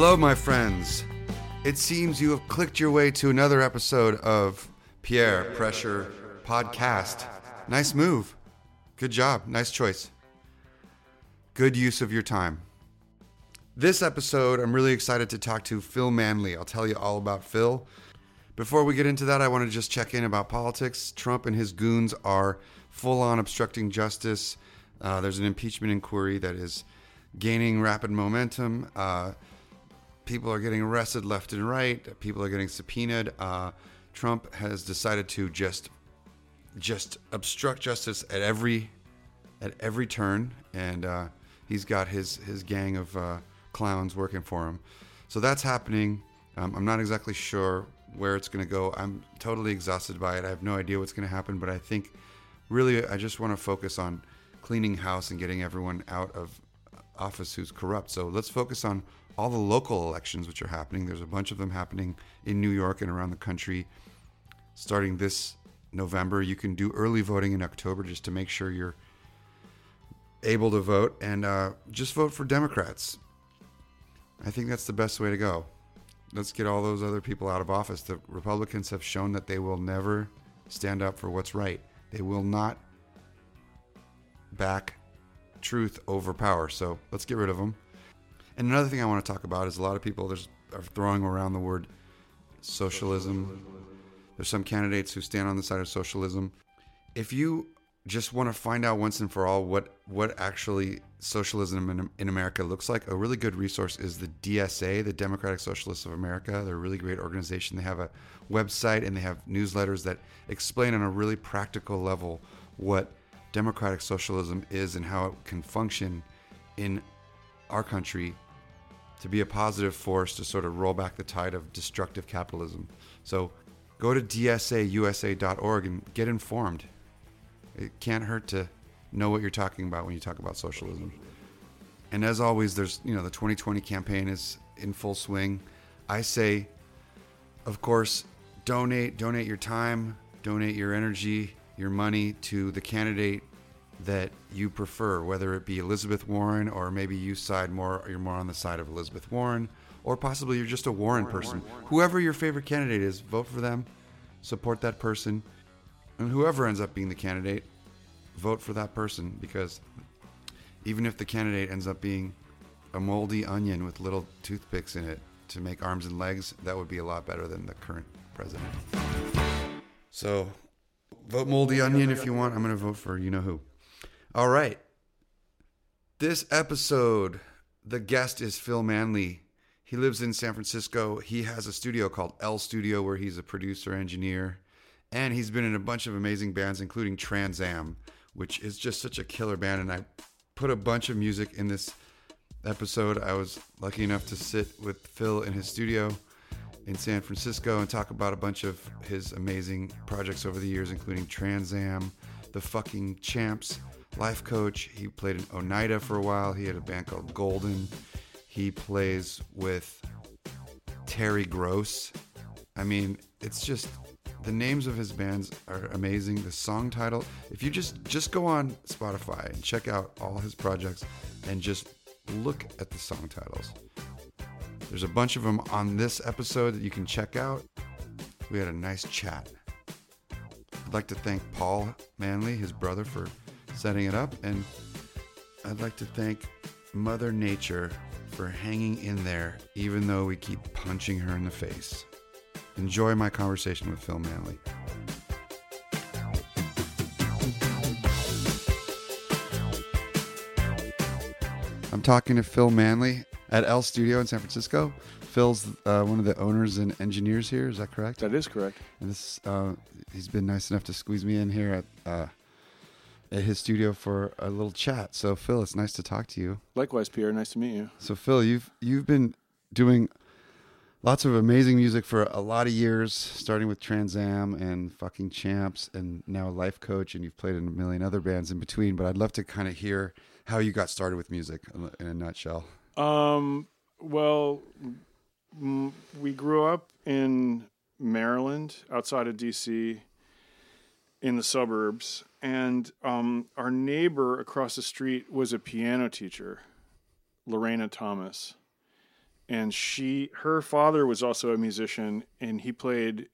Hello, my friends. It seems you have clicked your way to another episode of Pierre Pressure Podcast. Nice move. Good job. Nice choice. Good use of your time. This episode, I'm really excited to talk to Phil Manley. I'll tell you all about Phil. Before we get into that, I want to just check in about politics. Trump and his goons are full on obstructing justice. Uh, there's an impeachment inquiry that is gaining rapid momentum. Uh, people are getting arrested left and right. People are getting subpoenaed. Uh, Trump has decided to just just obstruct justice at every at every turn, and uh, he's got his his gang of uh, clowns working for him. So that's happening. Um, I'm not exactly sure where it's going to go. I'm totally exhausted by it. I have no idea what's going to happen, but I think really I just want to focus on cleaning house and getting everyone out of office who's corrupt. So let's focus on all the local elections which are happening. There's a bunch of them happening in New York and around the country starting this November. You can do early voting in October just to make sure you're able to vote and uh, just vote for Democrats. I think that's the best way to go. Let's get all those other people out of office. The Republicans have shown that they will never stand up for what's right. They will not back truth over power. So let's get rid of them. And another thing I want to talk about is a lot of people are throwing around the word socialism. There's some candidates who stand on the side of socialism. If you just want to find out once and for all what what actually socialism in, in America looks like, a really good resource is the DSA, the Democratic Socialists of America. They're a really great organization. They have a website and they have newsletters that explain on a really practical level what democratic socialism is and how it can function in our country to be a positive force to sort of roll back the tide of destructive capitalism. So go to dsausa.org and get informed. It can't hurt to know what you're talking about when you talk about socialism. And as always, there's, you know, the 2020 campaign is in full swing. I say, of course, donate, donate your time, donate your energy, your money to the candidate that you prefer, whether it be Elizabeth Warren or maybe you side more, you're more on the side of Elizabeth Warren, or possibly you're just a Warren, Warren person. Warren, Warren. Whoever your favorite candidate is, vote for them, support that person, and whoever ends up being the candidate, vote for that person because even if the candidate ends up being a moldy onion with little toothpicks in it to make arms and legs, that would be a lot better than the current president. So vote moldy onion if you want. I'm going to vote for you know who. All right. This episode, the guest is Phil Manley. He lives in San Francisco. He has a studio called L Studio where he's a producer, engineer, and he's been in a bunch of amazing bands, including Trans Am, which is just such a killer band. And I put a bunch of music in this episode. I was lucky enough to sit with Phil in his studio in San Francisco and talk about a bunch of his amazing projects over the years, including Trans Am, The Fucking Champs, life coach. He played in Oneida for a while. He had a band called Golden. He plays with Terry Gross. I mean, it's just the names of his bands are amazing. The song title, if you just just go on Spotify and check out all his projects and just look at the song titles. There's a bunch of them on this episode that you can check out. We had a nice chat. I'd like to thank Paul Manley, his brother, for setting it up. And I'd like to thank Mother Nature for hanging in there, even though we keep punching her in the face. Enjoy my conversation with Phil Manley. I'm talking to Phil Manley at L Studio in San Francisco. Phil's uh, one of the owners and engineers here. Is that correct? That is correct. And this, uh, he's been nice enough to squeeze me in here at uh, at his studio for a little chat. So Phil, it's nice to talk to you. Likewise, Pierre. Nice to meet you. So Phil, you've you've been doing lots of amazing music for a lot of years, starting with Trans Am and fucking Champs, and now Life Coach, and you've played in a million other bands in between. But I'd love to kind of hear how you got started with music in a nutshell. Um. Well, we grew up in Maryland, outside of D.C in the suburbs, and um, our neighbor across the street was a piano teacher, Lorena Thomas, and she her father was also a musician and he played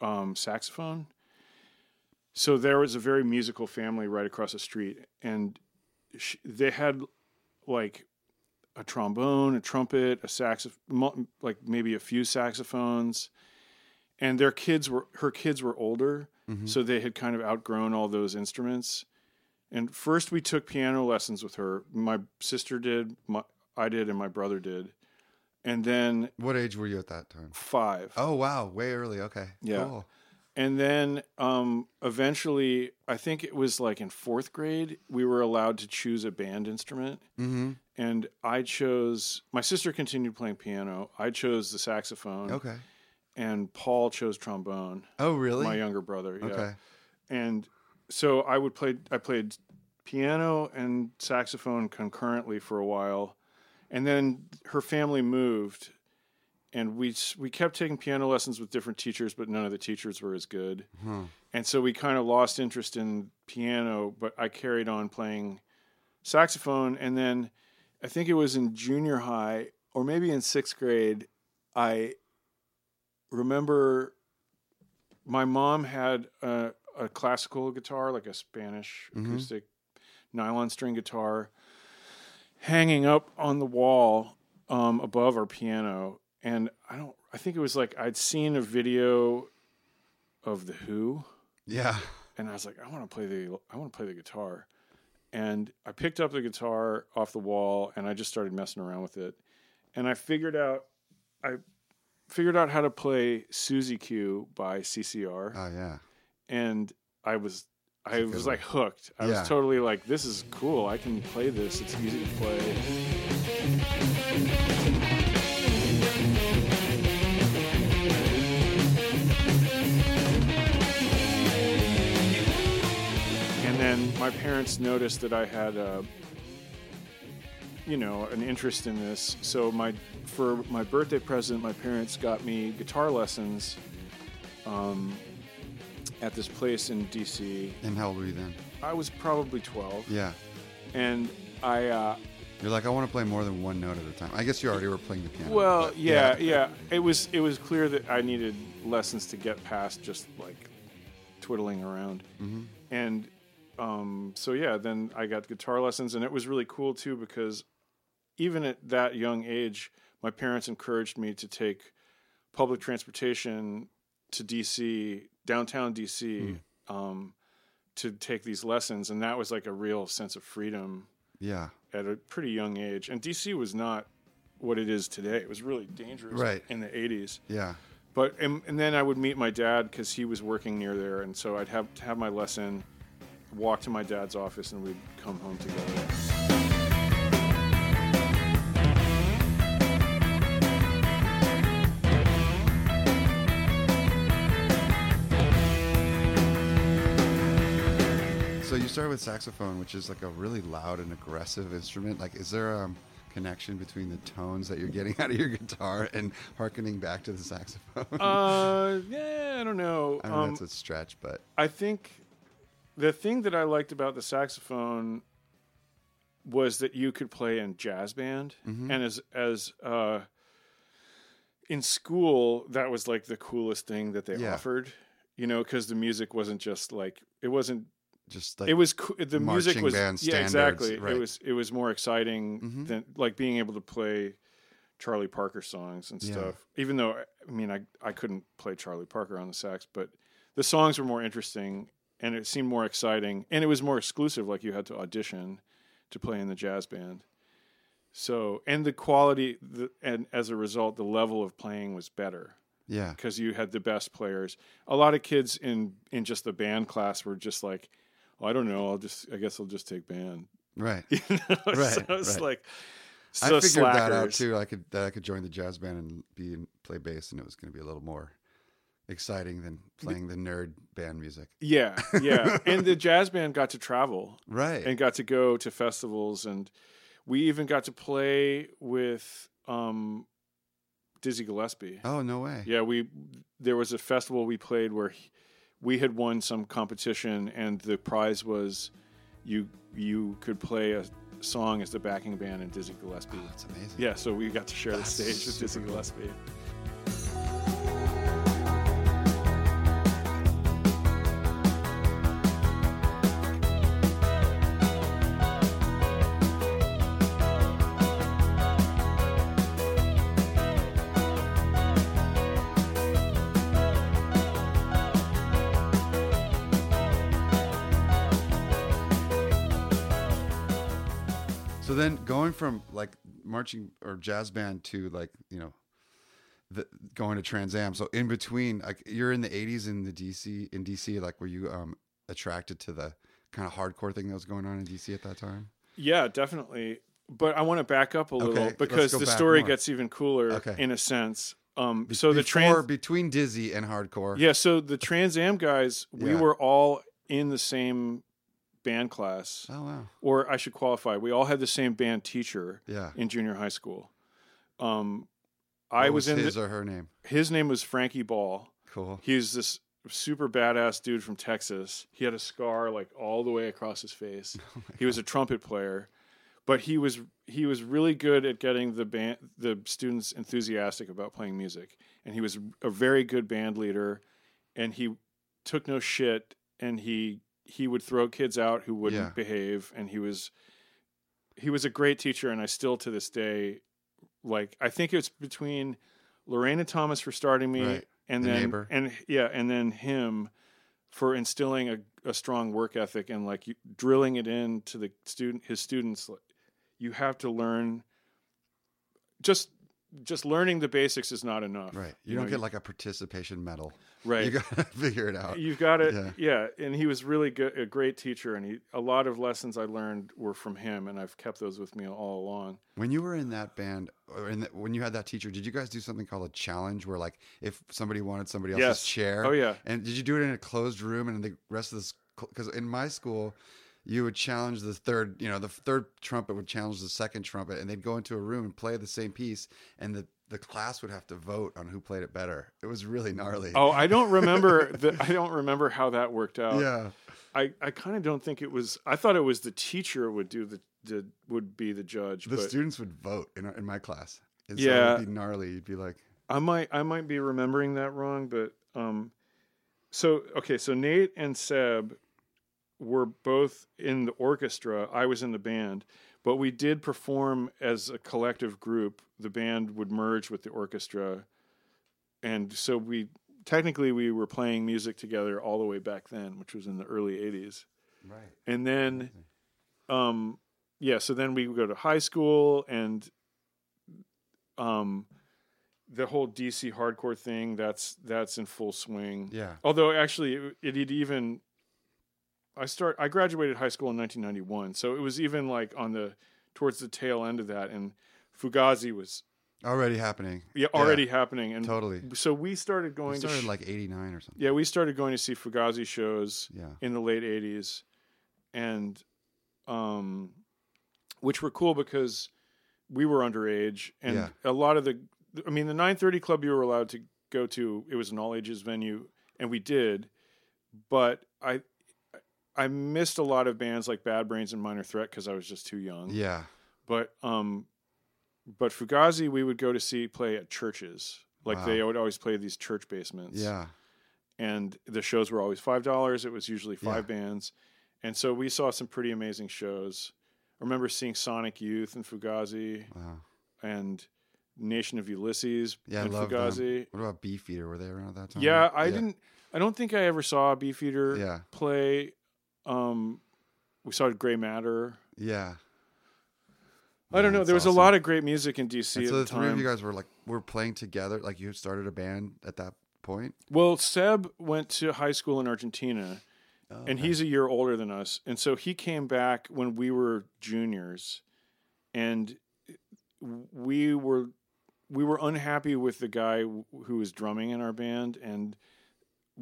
um, saxophone. So there was a very musical family right across the street, and she, they had like a trombone, a trumpet, a saxophone, like maybe a few saxophones, and their kids were her kids were older, so they had kind of outgrown all those instruments. And first, we took piano lessons with her. My sister did, my, I did, and my brother did. And then What age were you at that time? five. Oh wow, way early. Okay. Yeah. Cool. And then um, eventually, I think it was like in fourth grade, we were allowed to choose a band instrument. Mm-hmm. And I chose, my sister continued playing piano. I chose the saxophone. Okay. And Paul chose trombone, Oh really? my younger brother. Yeah. Okay. And so I would play, I played piano and saxophone concurrently for a while. And then her family moved. And we we kept taking piano lessons with different teachers, but none of the teachers were as good. Huh. And so we kind of lost interest in piano, but I carried on playing saxophone. And then I think it was in junior high or maybe in sixth grade, I remember my mom had a, a classical guitar, like a Spanish Mhm. acoustic nylon string guitar, hanging up on the wall um, above our piano. And I don't, I think it was like I'd seen a video of The Who Yeah. and I was like, I want to play the I want to play the guitar. And I picked up the guitar off the wall and I just started messing around with it. And I figured out I figured out how to play Susie Q by CCR Oh yeah. and I was I was like hooked. I Yeah. was totally like this is cool. I can play this. It's easy to play. And then my parents noticed that I had a, you know, an interest in this. So my for my birthday present, my parents got me guitar lessons um, at this place in DC. And how old were you then? I was probably 12, Yeah. and I uh, You're like, I want to play more than one note at a time. I guess you already were playing the piano. well, but yeah, yeah. It was it was clear that I needed lessons to get past just like twiddling around, Mm-hmm. and um, so yeah. Then I got guitar lessons, and it was really cool too because even at that young age, my parents encouraged me to take public transportation to DC, downtown DC, um, to take these lessons, and that was like a real sense of freedom Yeah. at a pretty young age. And DC was not what it is today. It was really dangerous Right. in the 80s. Yeah. But and, and then I would meet my dad because he was working near there, and so I'd have have my lesson, walk to my dad's office, and we'd come home together. You started with saxophone, which is like a really loud and aggressive instrument. Like, is there a connection between the tones that you're getting out of your guitar and harkening back to the saxophone? uh, yeah, I don't know. I know Um, that's a stretch, but I think the thing that I liked about the saxophone was that you could play in jazz band, Mm-hmm. and as as uh, in school, that was like the coolest thing that they Yeah. offered. You know, because the music wasn't just like it wasn't. Just like it was the music was band yeah exactly. right. It was it was more exciting Mhm. than like being able to play Charlie Parker songs and Yeah. stuff. Even though I mean I I couldn't play Charlie Parker on the sax, but the songs were more interesting and it seemed more exciting and it was more exclusive. Like you had to audition to play in the jazz band. So and the quality the, and as a result, the level of playing was better yeah, because you had the best players. A lot of kids in in just the band class were just like, well, I don't know. I'll just I guess I'll just take band. right. You know? Right, So it's right. like I so figured that out too. I could that I could join the jazz band and be and play bass, and it was going to be a little more exciting than playing the nerd band music. Yeah, yeah. and the jazz band got to travel Right. and got to go to festivals, and we even got to play with um, Dizzy Gillespie. oh no way. Yeah, we there was a festival we played where he, we had won some competition, and the prize was you you could play a song as the backing band in Dizzy Gillespie. Oh, that's amazing. Yeah, so we got to share the stage with Dizzy Gillespie. cool. From like marching or jazz band to like, you know, the, going to Trans Am. So in between, like you're in the 80s in the DC, in DC, like were you um, attracted to the kind of hardcore thing that was going on in DC at that time? Yeah, definitely. But I want to back up a little Okay, let's because the story more. gets even cooler Okay. in a sense. Um, so the trans, between Dizzy and hardcore. yeah, so the Trans Am guys, we Yeah. were all in the same band class, Oh wow. or I should qualify. We all had the same band teacher Yeah. in junior high school. Um, I What was, in his the, or her name. his name was Frankie Ball. Cool. He's this super badass dude from Texas. He had a scar like all the way across his face. Oh he was a trumpet player, but he was he was really good at getting the band the students enthusiastic about playing music, and he was a very good band leader, and he took no shit, and he he would throw kids out who wouldn't Yeah. behave, and he was he was a great teacher, and I still to this day like I think it's between Lorena Thomas for starting me, Right. and The then neighbor. and yeah, and then him for instilling a, a strong work ethic and like you, drilling it into the student his students. like, You have to learn. Just just learning the basics is not enough. Right. You, You don't know, get like a participation medal. Right. You gotta figure it out. You've got it. Yeah. Yeah. And he was really good, a great teacher, and he a lot of lessons I learned were from him, and I've kept those with me all along. When you were in that band, or in the, when you had that teacher, did you guys do something called a challenge, where like if somebody wanted somebody else's Yes. chair? Oh yeah. And did you do it in a closed room and the rest of this? Because in my school, you would challenge the third, you know, the third trumpet would challenge the second trumpet, and they'd go into a room and play the same piece, and the the class would have to vote on who played it better. It was really gnarly. Oh, I don't remember. the, I don't remember how that worked out. yeah. I, I kind of don't think it was. I thought it was the teacher would do the, the would be the judge. The but students would vote in, in my class. And so Yeah. it'd be gnarly. You'd be like, I might I might be remembering that wrong, but um, so okay, so Nate and Seb were both in the orchestra. I was in the band, but we did perform as a collective group. The band would merge with the orchestra, and so we technically we were playing music together all the way back then, which was in the early '80s. right. and then um yeah so then we would go to high school and um the whole dc hardcore thing that's that's in full swing Yeah. although actually it, it even i start i graduated high school in 1991 so it was even like on the towards the tail end of that and fugazi was Already happening. yeah, already happening and Totally. so we started going started to sh- like 89 or something. yeah we started going to see fugazi shows Yeah. in the late 80s and um which were cool because we were underage and Yeah. a lot of the I mean the 930 club you were allowed to go to it was an all ages venue and we did but I I missed a lot of bands like Bad Brains and Minor Threat cuz I was just too young Yeah. but um but Fugazi we would go to see play at churches like Wow. they would always play these church basements Yeah. and the shows were always five dollars. It was usually five Yeah. bands, and so we saw some pretty amazing shows. I remember seeing Sonic Youth and Fugazi Wow. and Nation of Ulysses Yeah, I and love them. Fugazi. What about Beefeater? Were they around at that time? Yeah, I didn't. I don't think I ever saw Beefeater Yeah. play. Um, we started Gray Matter. Yeah. I don't know. There was awesome. a lot of great music in DC And at so the the three of you guys were like, were playing together. Like you started a band at that point. Well, Seb went to high school in Argentina. and Okay. he's a year older than us and so he came back when we were juniors and we were we were unhappy with the guy who was drumming in our band and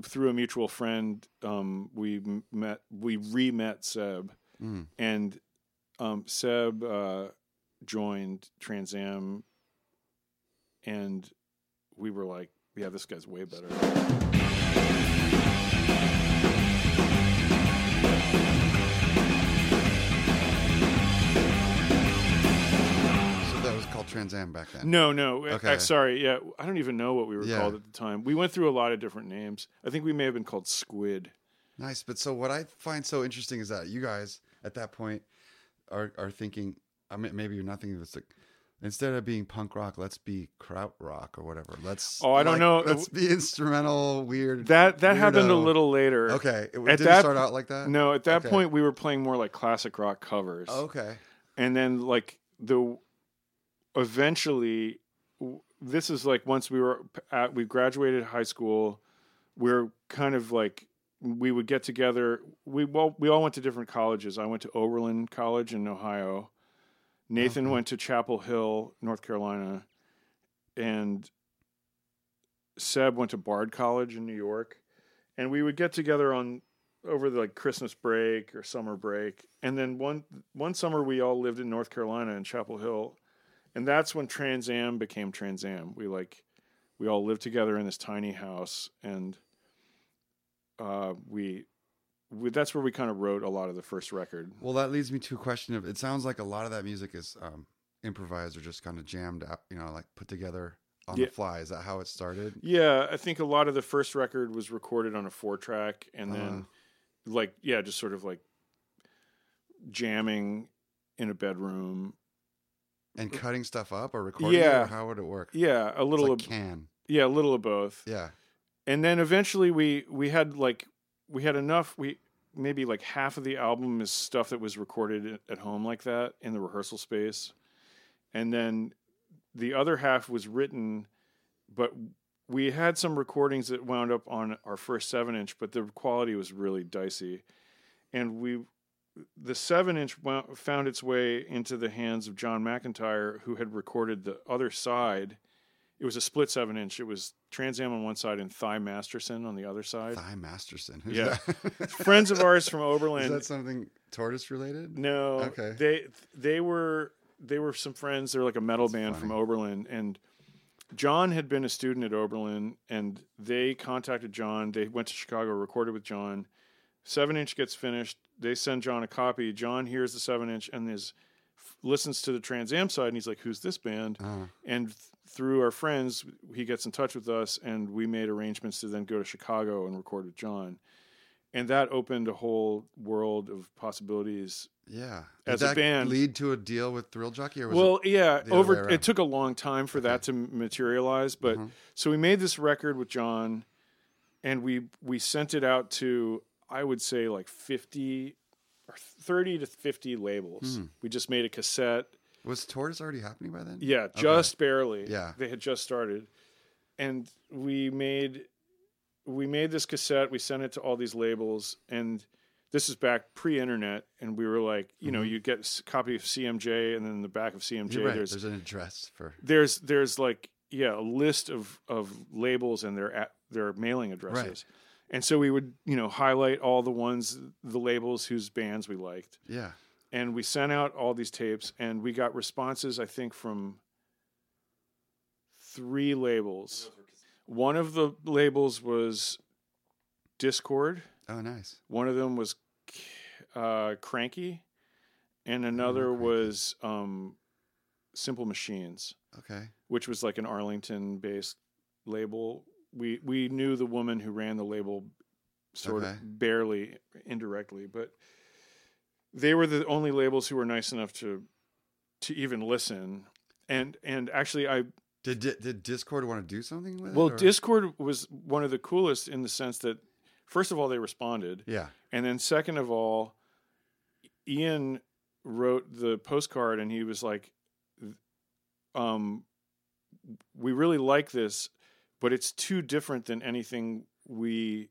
through a mutual friend um, we met we re-met seb Mm. and um, seb uh, joined trans am and we were like yeah this guy's way better called Trans Am back then. No, no. uh, Okay. sorry. Yeah, I don't even know what we were Yeah. called at the time. We went through a lot of different names. I think we may have been called Squid. Nice, but so what I find so interesting is that you guys at that point are are thinking. I mean, maybe you're not thinking this like instead of being punk rock, let's be kraut rock or whatever. Let's. Oh, I don't like, know. Let's be instrumental, weird. That that happened a little later. Okay, it, At did that- start out like that? No, at that Okay. point we were playing more like classic rock covers. Okay. and then like the eventually this is like once we were at we graduated high school we're kind of like we would get together we well we all went to different colleges i went to oberlin college in ohio nathan Okay. went to chapel hill north carolina and seb went to bard college in new york and we would get together on over the like Christmas break or summer break. And then one one summer we all lived in North Carolina in Chapel Hill. And that's when Trans Am became Trans Am. We like we all lived together in this tiny house and uh we, we that's where we kind of wrote a lot of the first record. Well, that leads me to a question of. It sounds like a lot of that music is um, improvised or just kind of jammed out. You know, like put together on Yeah. the fly. Is that how it started? Yeah, I think a lot of the first record was recorded on a four track and then Uh-huh. like yeah, just sort of like jamming in a bedroom. And cutting stuff up or recording it, Yeah. or how would it work? Yeah, a little like of, can. yeah, a little of both. Yeah. and then eventually we we had like we had enough we maybe like half of the album is stuff that was recorded at- at home like that in the rehearsal space and then the other half was written but we had some recordings that wound up on our first 7 inch but the quality was really dicey and we the 7 inch found its way into the hands of John McEntire who had recorded the other side it was a split 7 inch it was Trans Am on one side and Thigh Masterson on the other side Thigh Masterson. Who's Yeah. that? friends of ours from Oberlin. Is that something tortoise related? no, Okay. They they were they were some friends. They're like a metal That's band from. Oberlin, and John had been a student at Oberlin, and they contacted John. They went to Chicago, recorded with John. Seven inch gets finished. They send John a copy. John hears the seven inch and is listens to the Trans Am side, and he's like, "Who's this band?" Uh, And th- through our friends, he gets in touch with us, and we made arrangements to then go to Chicago and record with John. And that opened a whole world of possibilities yeah. As a band- lead to a deal with Thrill Jockey, or was well, yeah, the other way over it took a long time for that to materialize, but Uh-huh. so we made this record with John, and we we sent it out to I would say like fifty or thirty to fifty labels. Hmm. We just made a cassette. was Tortoise already happening by then? Yeah, just barely. Yeah. they had just started, and we made we made this cassette. We sent it to all these labels, and this is back pre-internet, and we were like, you know, you get a copy of CMJ, and then in the back of CMJ, Mm-hmm. Right. there's There's an address for. there's there's like yeah a list of of labels and their at, their mailing addresses and so we would you know highlight all the ones the labels whose bands we liked Yeah. and we sent out all these tapes and we got responses i think from three labels one of the labels was dischord Oh, nice. one of them was uh, kranky and another Kranky. was um, simple machines Okay. which was like an Arlington based label. We we knew the woman who ran the label sort Okay. of barely indirectly, but they were the only labels who were nice enough to to even listen. And and actually I Did did, did Dischord want to do something with well it? or- Dischord was one of the coolest in the sense that first of all they responded Yeah. and then second of all Ian wrote the postcard and he was like um we really like this but it's too different than anything we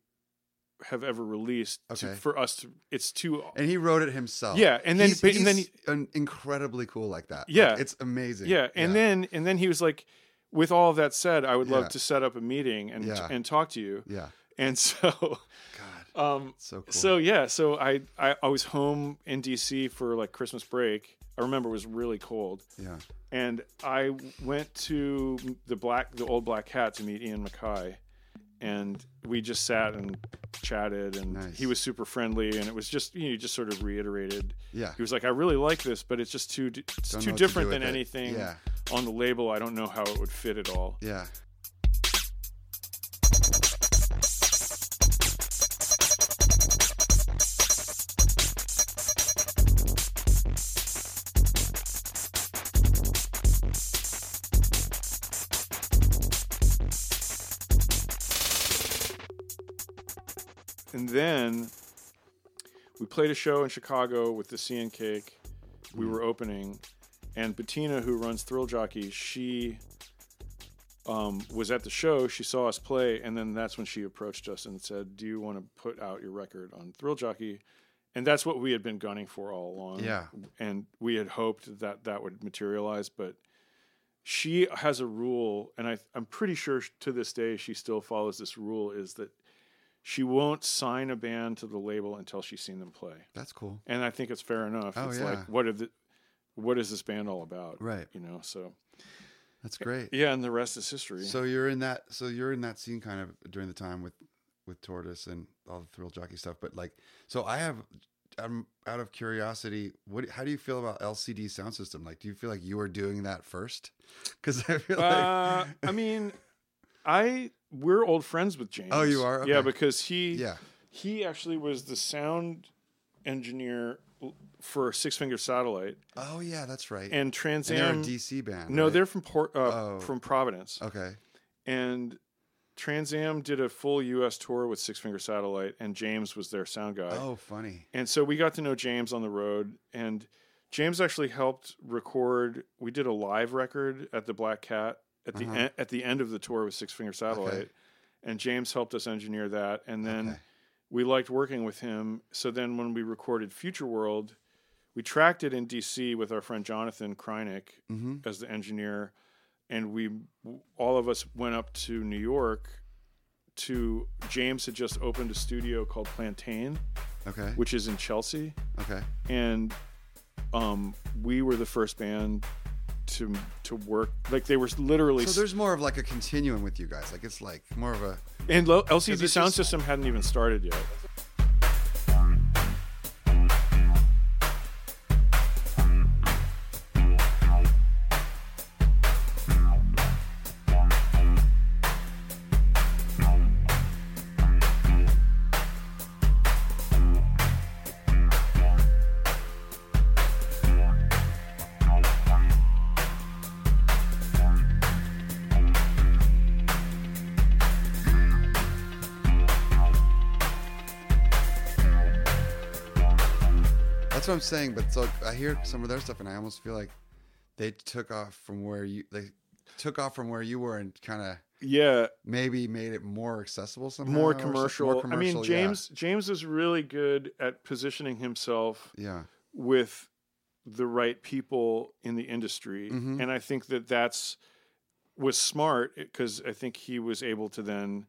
have ever released to, Okay. for us to it's too And he wrote it himself. Yeah, and then- he's, but- and then he's an incredibly cool like that. Like, Yeah. it's amazing. yeah and then and then he was like with all of that said i would Yeah. love to set up a meeting and Yeah. and talk to you yeah, and so God, um so cool. So yeah, so I, I I was home in DC for like Christmas break. I remember it was really cold, yeah, and I went to the black the old black cat to meet Ian MacKaye, and we just sat and chatted, and Nice. he was super friendly, and it was just you know he just sort of reiterated. yeah. He was like, I really like this, but it's just too it's Don't too what to different than anything Yeah, on the label, I don't know how it would fit at all. Yeah. And then we played a show in Chicago with the and Cake. We were opening, and Bettina, who runs Thrill Jockey, she um, was at the show. She saw us play, and then that's when she approached us and said, "Do you want to put out your record on Thrill Jockey?" And that's what we had been gunning for all along. Yeah. and we had hoped that that would materialize, but she has a rule, and I, I'm pretty sure to this day she still follows this rule: is that she won't sign a band to the label until she's seen them play. That's cool. And I think it's fair enough. Oh, it's yeah. like what are the what is this band all about? Right. You know, so That's great. yeah, and the rest is history. So you're in that. So you're in that scene kind of during the time with with Tortoise and all the thrill jockey stuff. But like, so I have. I'm out of curiosity. What? How do you feel about LCD Soundsystem? Like, do you feel like you were doing that first? Because I feel like. uh, I mean, I we're old friends with James. Oh, you are? Yeah, because he yeah. he actually was the sound engineer for Six Finger Satellite Oh yeah, that's right. and Trans And they're a Am. DC band. no, right? they're from Port uh, Oh. from Providence. okay. and Trans Am did a full U.S. tour with Six Finger Satellite, and James was their sound guy. Oh, funny. And so we got to know James on the road, and James actually helped record. We did a live record at the Black Cat at the Uh-huh. en- at the end of the tour with Six Finger Satellite, Okay. and James helped us engineer that. And then Okay. we liked working with him. So then when we recorded Future World, we tracked it in D.C. with our friend Jonathan Kreinik hmm as the engineer, and we all of us went up to New York. To James had just opened a studio called Plantain, Okay. which is in Chelsea, Okay. and um, we were the first band to to work. Like they were literally, So there's more of like a continuum with you guys. Like it's like more of a. and lo- LCD it's sound just- system hadn't even started yet. Saying. But so I hear some of their stuff, and I almost feel like they took off from where you they took off from where you were, and kind of Yeah, maybe made it more accessible somehow. more or some- commercial. I mean, commercial, yeah. James James is really good at positioning himself Yeah. with the right people in the industry Mhm. and i think that that's was smart because i think he was able to then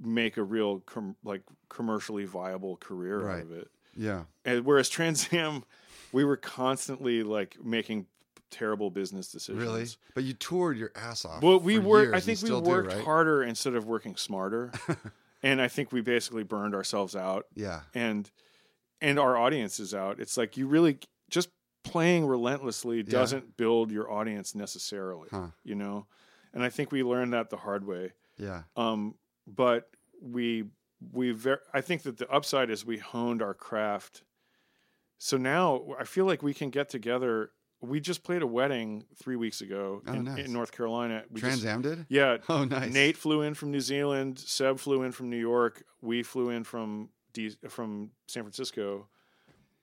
make a real com- like commercially viable career Right. out of it Yeah. and whereas trans am we were constantly like making terrible business decisions Really. But you toured your ass off. well we worked i think we still do, worked right? harder instead of working smarter and i think we basically burned ourselves out Yeah. and and our audience is out. It's like you really just playing relentlessly doesn't build your audience necessarily, Huh. you know. And I think we learned that the hard way. Yeah. Um, but we we ver- I think that the upside is we honed our craft. So now I feel like we can get together. We just played a wedding three weeks ago Oh, in, nice. in North Carolina. We Trans Am did. yeah, Oh, nice. Nate flew in from New Zealand. Seb flew in from New York. We flew in from D- from San Francisco,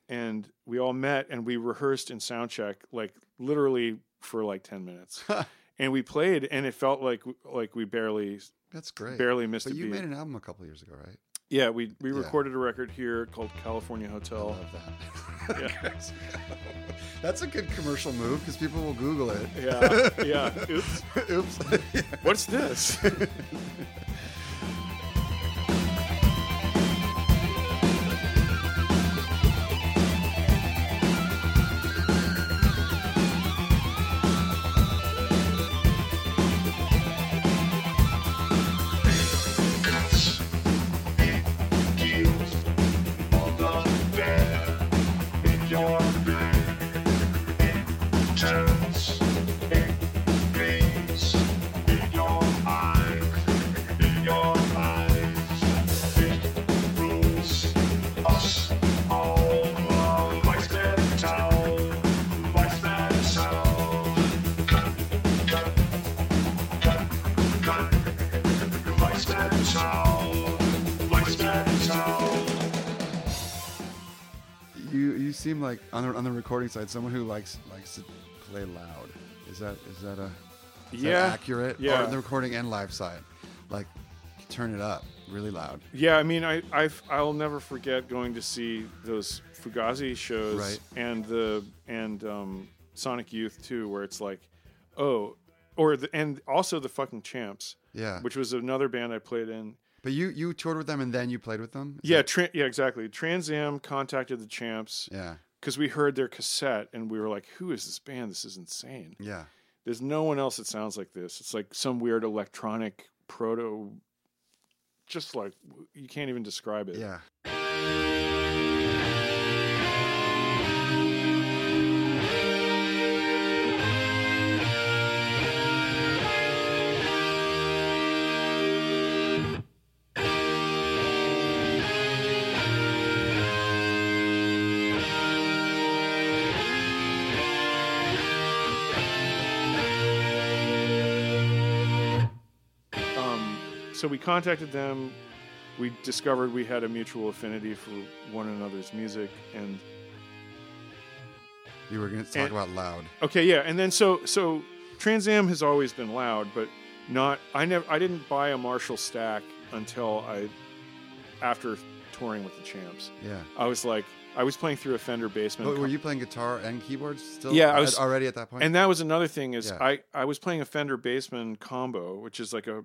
and we all met and we rehearsed in sound check like literally for like ten minutes, and we played and it felt like like we barely That's great. barely missed But you beat. made an album a couple years ago, right? yeah, we we Yeah. recorded a record here called California Hotel. love that. That's a good commercial move because people will Google it. Yeah, yeah. Oops, Oops. what's this? Like on the on the recording side someone who likes likes to play loud. Is that is that a is that Yeah. accurate? Yeah. Or the recording and live side, like turn it up really loud. Yeah, I mean, I I've, I'll never forget going to see those Fugazi shows Right. and the and um, Sonic Youth too, where it's like, oh, or the and also the fucking Champs, Yeah. which was another band I played in. but you you toured with them and then you played with them. Is Yeah, that- tra- yeah, exactly. Trans Am contacted the Champs yeah. Because we heard their cassette and we were like, who is this band? This is insane. Yeah. There's no one else that sounds like this. It's like some weird electronic proto, just like you can't even describe it. Yeah. So we contacted them. We discovered we had a mutual affinity for one another's music, and You were going to talk And- about loud. okay, yeah. And then so so Trans Am has always been loud, but not. I never. I didn't buy a Marshall stack until I after touring with the Champs. Yeah. I was like, I was playing through a Fender Bassman. But were you playing guitar and keyboards still? Yeah, I was- already at that point. And that was another thing is Yeah. I, I was playing a Fender Bassman combo, which is like a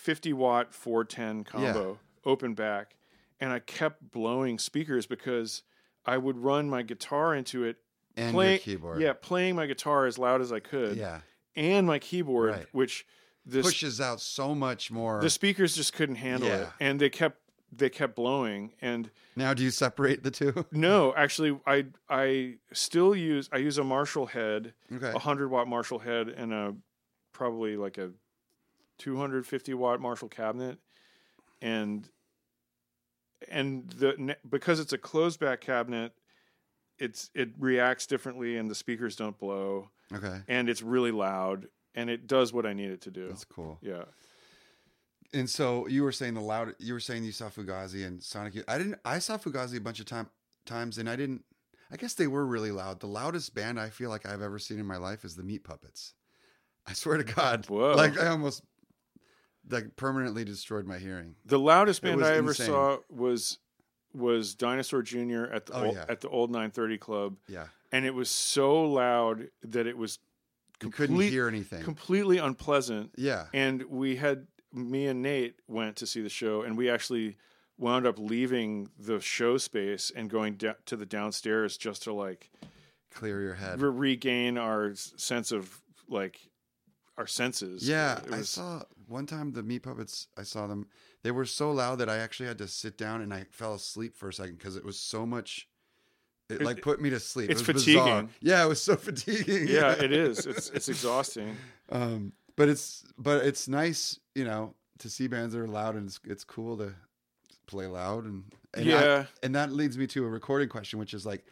50 watt 410 combo, open back, and I kept blowing speakers because I would run my guitar into it, and play- your keyboard. yeah, playing my guitar as loud as I could, Yeah. and my keyboard, Right. which this Pushes out so much more. the speakers just couldn't handle it, and they kept they kept blowing and. now, do you separate the two? No, actually, I I still use I use a Marshall head, Okay. a hundred watt Marshall head, and a probably like a two hundred fifty watt Marshall cabinet, and and the because it's a closed back cabinet, it's it reacts differently, and the speakers don't blow, Okay. and it's really loud, and it does what I need it to do. That's cool. Yeah. And so you were saying the loud. You were saying you saw Fugazi and Sonic. Youth. I didn't. I saw Fugazi a bunch of time, times, and I didn't. I guess they were really loud. The loudest band I feel like I've ever seen in my life is the Meat Puppets. I swear to God. Whoa. Like I almost like permanently destroyed my hearing. The loudest band I ever insane. saw was was Dinosaur Jr. at the Oh, old, yeah. at the old 930 Club, Yeah. and it was so loud that it was You couldn't hear anything. completely unpleasant. yeah. And we had me and Nate went to see the show, and we actually wound up leaving the show space and going da- to the downstairs just to like Clear your head. re- regain our sense of like our senses. Yeah, It I saw one time the Meat Puppets. I saw them. They were so loud that I actually had to sit down and I fell asleep for a second because it was so much. It, It- like put me to sleep. it's it was bizarre. fatiguing. Yeah, it was so fatiguing. Yeah, it is. It's it's exhausting. Um, but it's but it's nice, you know, to see bands that are loud and it's, it's cool to play loud and, and I- Yeah. and that leads me to a recording question, which is like,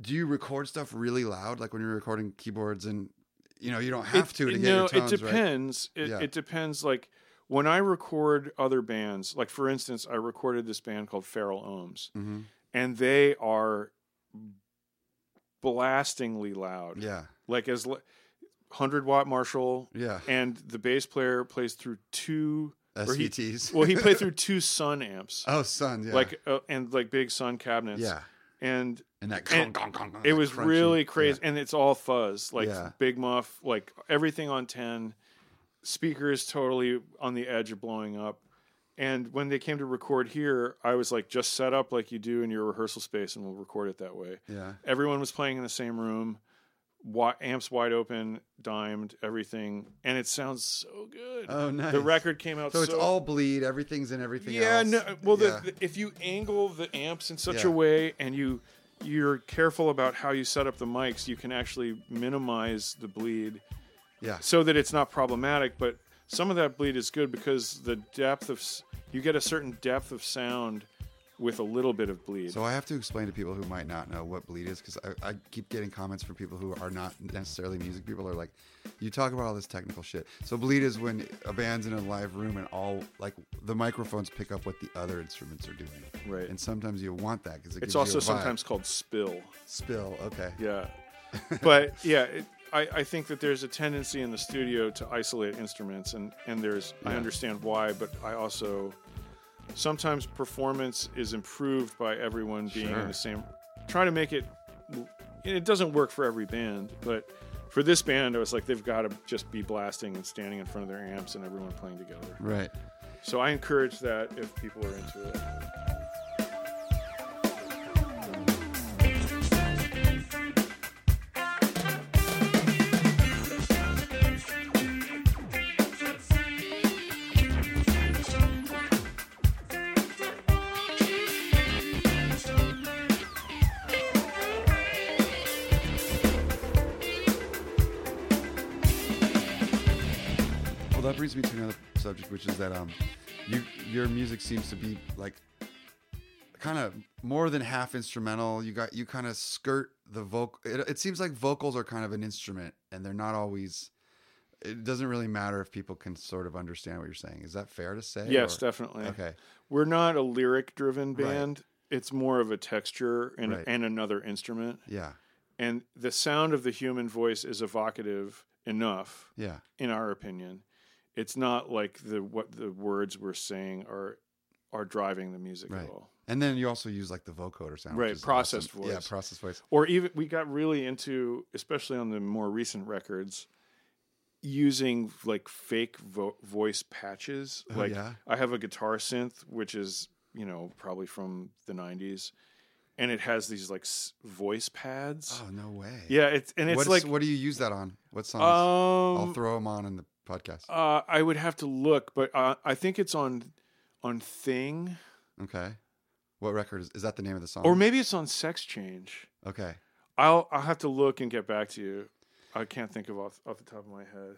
do you record stuff really loud, like when you're recording keyboards and you know you don't have It- to to it- get no, your tones it right? depends. It, Yeah. it depends. Like when I record other bands, like for instance, I recorded this band called Feral Ohms, Mhm. and they are blastingly loud. Yeah, Like as hundred watt Marshall, yeah. and the bass player plays through two. he- SVTs. well, he played through two Sun amps, oh, Sun, Yeah. like uh, and like big Sun cabinets. yeah, and and that. And gong, gong, gong, it was crunchy- really crazy and it's all fuzz like Yeah. big muff like everything on 10 speakers totally on the edge of blowing up and when they came to record here i was like just set up like you do in your rehearsal space and we'll record it that way Yeah, yeah. everyone was playing in the same room amps wide open dimed everything and it sounds so good Oh, nice. the record came out So so, it's all bleed. Everything's in everything yeah, else. no. Well, the, Yeah. the- if you angle the amps in such Yeah. a way, and you you're careful about how you set up the mics, you can actually minimize the bleed yeah, so that it's not problematic. But some of that bleed is good because the depth of you get a certain depth of sound with a little bit of bleed. So I have to explain to people who might not know what bleed is because I, I keep getting comments from people who are not necessarily music people are like, you talk about all this technical shit. So bleed is when a band's in a live room and all like the microphones pick up what the other instruments are doing. Right. And sometimes you want that because it it's gives you also sometimes called spill. spill. Okay. Yeah. but yeah, it, I, I think that there's a tendency in the studio to isolate instruments, and, and there's I understand why, but I also sometimes performance is improved by everyone being Sure. in the same. Try to make it. It doesn't work for every band, but for this band, I was like, they've got to just be blasting and standing in front of their amps and everyone playing together. Right. So I encourage that if people are into it. Subject, which is that um, you your music seems to be like kind of more than half instrumental. You got you kind of skirt the vocal. It, it seems like vocals are kind of an instrument, and they're not always. It doesn't really matter if people can sort of understand what you're saying. Is that fair to say? Yes, or- definitely. Okay. We're not a lyric driven Right. band. It's more of a texture and, Right. and another instrument. Yeah. And the sound of the human voice is evocative enough, Yeah. in our opinion. It's not like the what the words we're saying are are driving the music Right. at all. And then you also use like the vocoder sound, Right, processed awesome. Yeah, processed voice. Or even we got really into, especially on the more recent records, using like fake vo- voice patches. Oh, like yeah? I have a guitar synth, which is you know probably from the '90s, and it has these like s- voice pads. Oh no way. Yeah, it's and it's What's- like what do you use that on? What songs? I'll um, throw them on in the podcast. uh, I would have to look, but uh, I think it's on on Thing, Okay. What record is is that the name of the song? or maybe it's on Sex Change. Okay. I'll I'll have to look and get back to you. I can't think of off off the top of my head.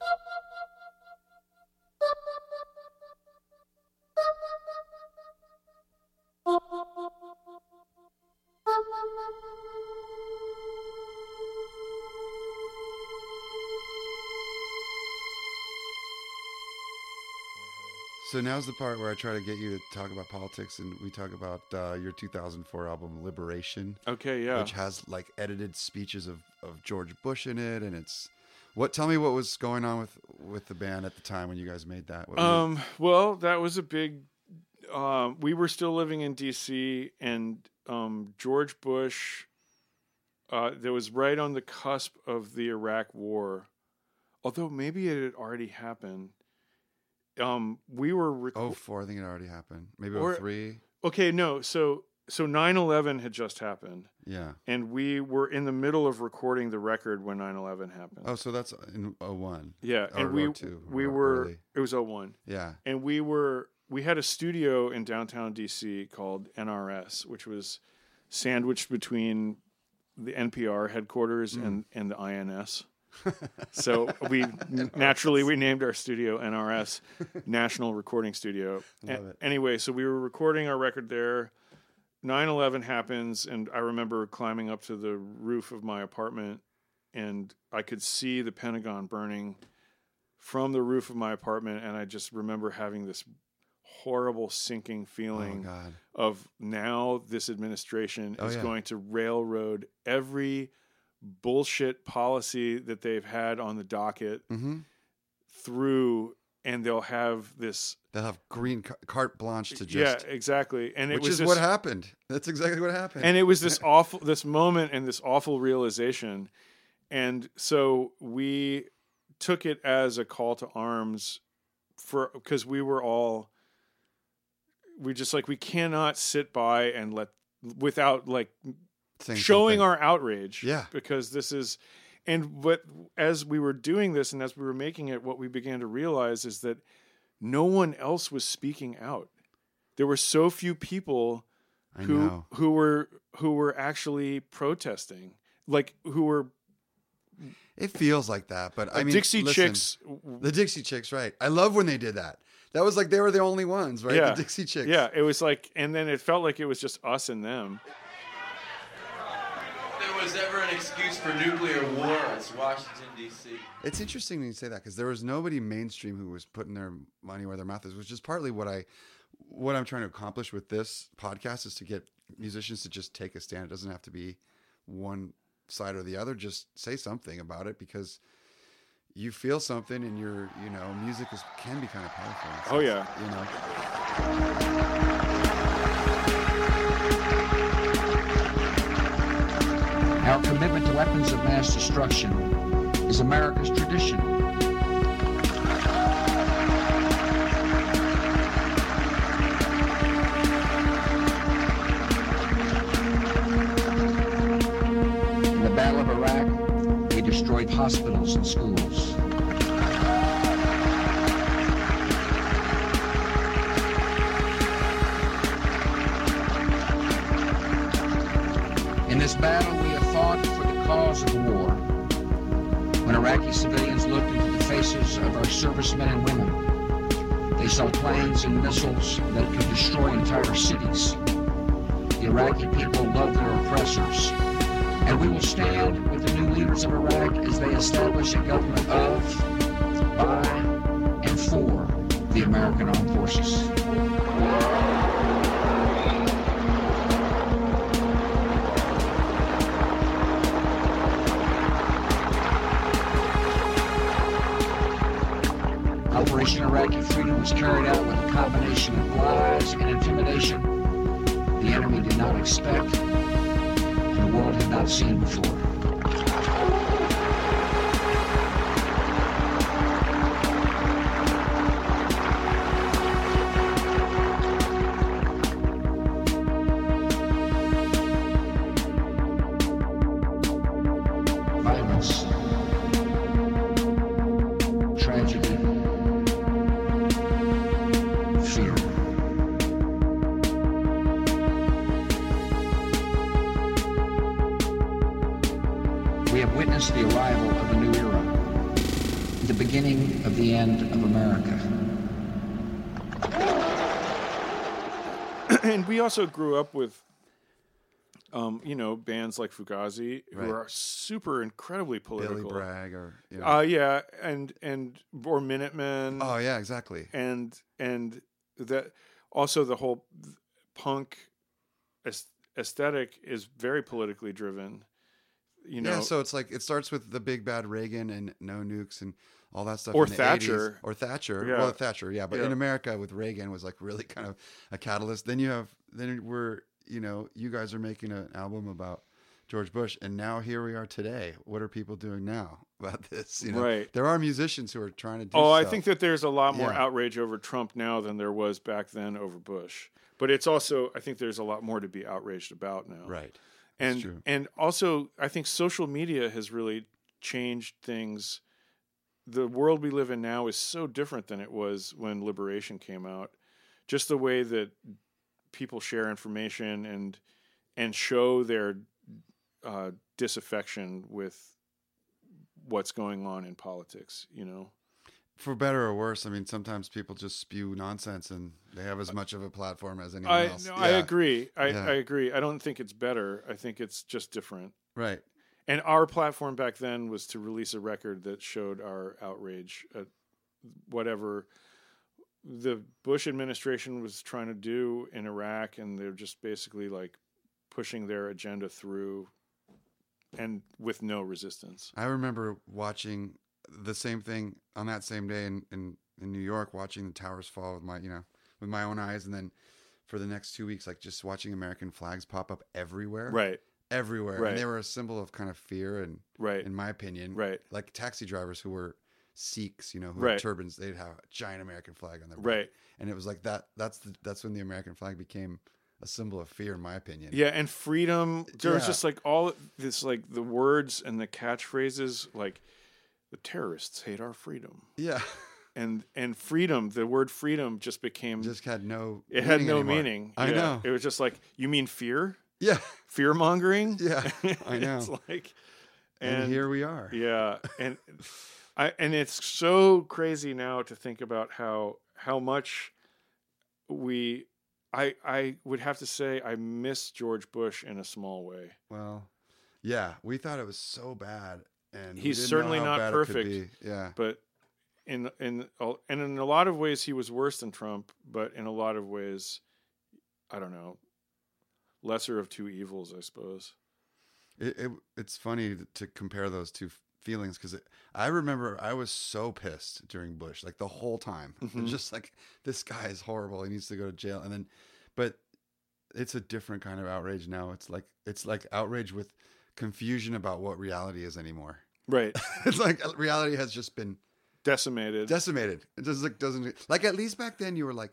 So now's the part where I try to get you to talk about politics, and we talk about uh, your 2004 album "Liberation," Okay, yeah. which has like edited speeches of, of George Bush in it, and it's what. Tell me what was going on with with the band at the time when you guys made that. What was it? Um, well, that was a big. Um, we were still living in D.C. and um, George Bush. Uh, that was right on the cusp of the Iraq War, although maybe it had already happened. Um, we were rec- Oh, four. I think it already happened. Maybe or- oh three. okay. No, so so 9-11 had just happened, Yeah. and we were in the middle of recording the record when 9-11 happened. Oh, so that's in 01. yeah, or and we 02, we were early. it was 01. Yeah. and we were we had a studio in downtown DC called NRS, which was sandwiched between the NPR headquarters Mm. and and the INS. So we naturally we named our studio NRS, National Recording Studio. A-. Anyway, so we were recording our record there. 9/11 happens and I remember climbing up to the roof of my apartment and I could see the Pentagon burning from the roof of my apartment and I just remember having this horrible sinking Oh feeling God. of now this administration Oh, is yeah. going to railroad every bullshit policy that they've had on the docket Mm-hmm. through and they'll have this They'll have green ca- carte blanche to just. yeah exactly and it which was is this, what happened. That's exactly what happened. and it was this awful this moment and this awful realization and so we took it as a call to arms for because we were all we just like we cannot sit by and let without like showing something. our outrage Yeah. because this is and what as we were doing this and as we were making it what we began to realize is that no one else was speaking out there were so few people I who know. who were who were actually protesting like who were It feels like that, but I uh, mean, Dixie listen, Chicks The Dixie Chicks, right? I love when they did that. That was like they were the only ones, right? Yeah. The Dixie Chicks. Yeah, it was like, and then it felt like it was just us and them. If there was ever an excuse for nuclear war, it's Washington, D.C. It's interesting when you say that because there was nobody mainstream who was putting their money where their mouth is, which is partly what I, what I'm trying to accomplish with this podcast is to get musicians to just take a stand. It doesn't have to be one side or the other. Just say something about it because you feel something, and your, you know, music is can be kind of powerful. in Oh, yeah. you know. Commitment to weapons of mass destruction is America's tradition. In the Battle of Iraq, we destroyed hospitals and schools. In this battle, we fought for the cause of the war. When Iraqi civilians looked into the faces of our servicemen and women, they saw planes and missiles that could destroy entire cities. The Iraqi people love their oppressors, and we will stand with the new leaders of Iraq as they establish a government of, by, and for the American Armed Forces. Operation Iraqi Freedom was carried out with a combination of lies and intimidation the enemy did not expect and the world had not seen before. Also grew up with um, you know, bands like Fugazi Right. who are super incredibly political. Billy. Bragg or you know. Uh yeah, and and or Minutemen oh yeah, exactly. and and that also the whole punk aes- aesthetic is very politically driven. You know, yeah, so it's like it starts with the big bad Reagan and no nukes and all that stuff. Or in the 80s. Thatcher. or Thatcher. Yeah. Well, Thatcher, yeah, but Yeah. in America with Reagan was like really kind of a catalyst. Then you have then we're you know you guys are making an album about George Bush, and now here we are today. What are people doing now about this? You know, Right. there are musicians who are trying to do. Oh, I think that there's a lot more Yeah. outrage over Trump now than there was back then over Bush. But it's also I think there's a lot more to be outraged about now. right. and true. and also I think social media has really changed things. The world we live in now is so different than it was when Liberation came out. Just the way that people share information and and show their uh, disaffection with what's going on in politics. You know, For better or worse, I mean, sometimes people just spew nonsense, and they have as much of a platform as anyone I else. no, I agree. I, Yeah. I agree. I don't think it's better. I think it's just different. Right. And our platform back then was to release a record that showed our outrage at whatever the Bush administration was trying to do in Iraq, and they're just basically like pushing their agenda through, and with no resistance. I remember watching the same thing on that same day in, in, in New York, watching the towers fall with my, you know, with my own eyes. And then for the next two weeks, like just watching American flags pop up everywhere. Right, Everywhere. Right. And they were a symbol of kind of fear and, right, in my opinion, right, like taxi drivers who were Sikhs, you know, who Right. had turbans, they'd have a giant American flag on their back. right. And it was like that. That's the, that's when the American flag became a symbol of fear, in my opinion. Yeah, and freedom. There was just like all this, like the words and the catchphrases, like the terrorists hate our freedom. Yeah. and and freedom the word freedom just became just had no. it had no anymore. meaning I Yeah. know. it was just like you mean fear Yeah. fear mongering Yeah. I know. it's like and, here we are. yeah and i and it's so crazy now to think about how how much we I I would have to say I miss George Bush in a small way. Well, yeah, we thought it was so bad, and He's certainly not bad it could perfect. Yeah, But in in and in a lot of ways he was worse than Trump, but in a lot of ways I don't know, lesser of two evils, I suppose. it, it it's funny to compare those two feelings because I remember I was so pissed during Bush, like the whole time, Mhm. just like this guy is horrible. He needs to go to jail, and then, but it's a different kind of outrage now. It's like it's like outrage with confusion about what reality is anymore. Right. it's like reality has just been Decimated. decimated. It just like doesn't like at least back then you were like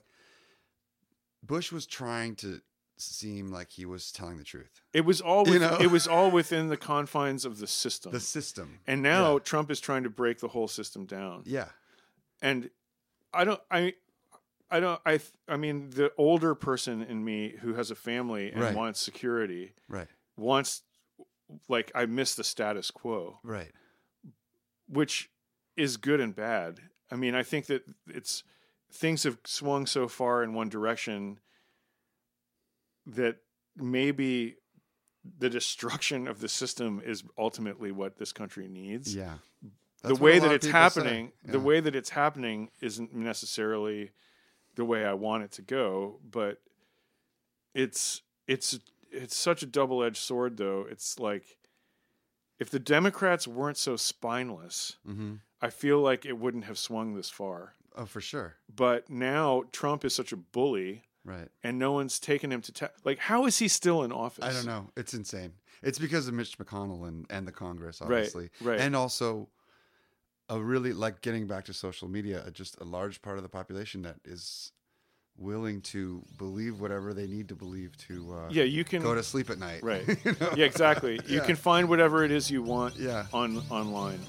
Bush was trying to seem like he was telling the truth. it was all You know? it was all within the confines of the system. The system. and now Yeah. Trump is trying to break the whole system down. Yeah. and I don't I I don't I I mean the older person in me who has a family and Right. wants security Right. wants like I miss the status quo, Right. which is good and bad. I mean, I think that it's things have swung so far in one direction that maybe the destruction of the system is ultimately what this country needs Yeah. the That's what way that it's happening the way that it's happening isn't necessarily the way i want it to go but it's it's it's such a double-edged sword though it's like if the democrats weren't so spineless Mhm. i feel like it wouldn't have swung this far Oh, for sure. but now trump is such a bully Right. and no one's taken him to ta- like how is he still in office I don't know. It's insane. It's because of Mitch McConnell and, and the Congress, obviously. right. And also a really like getting back to social media, just a large part of the population that is willing to believe whatever they need to believe to uh, yeah you can go to sleep at night. right You know? yeah exactly you Yeah. can find whatever it is you want Yeah. on online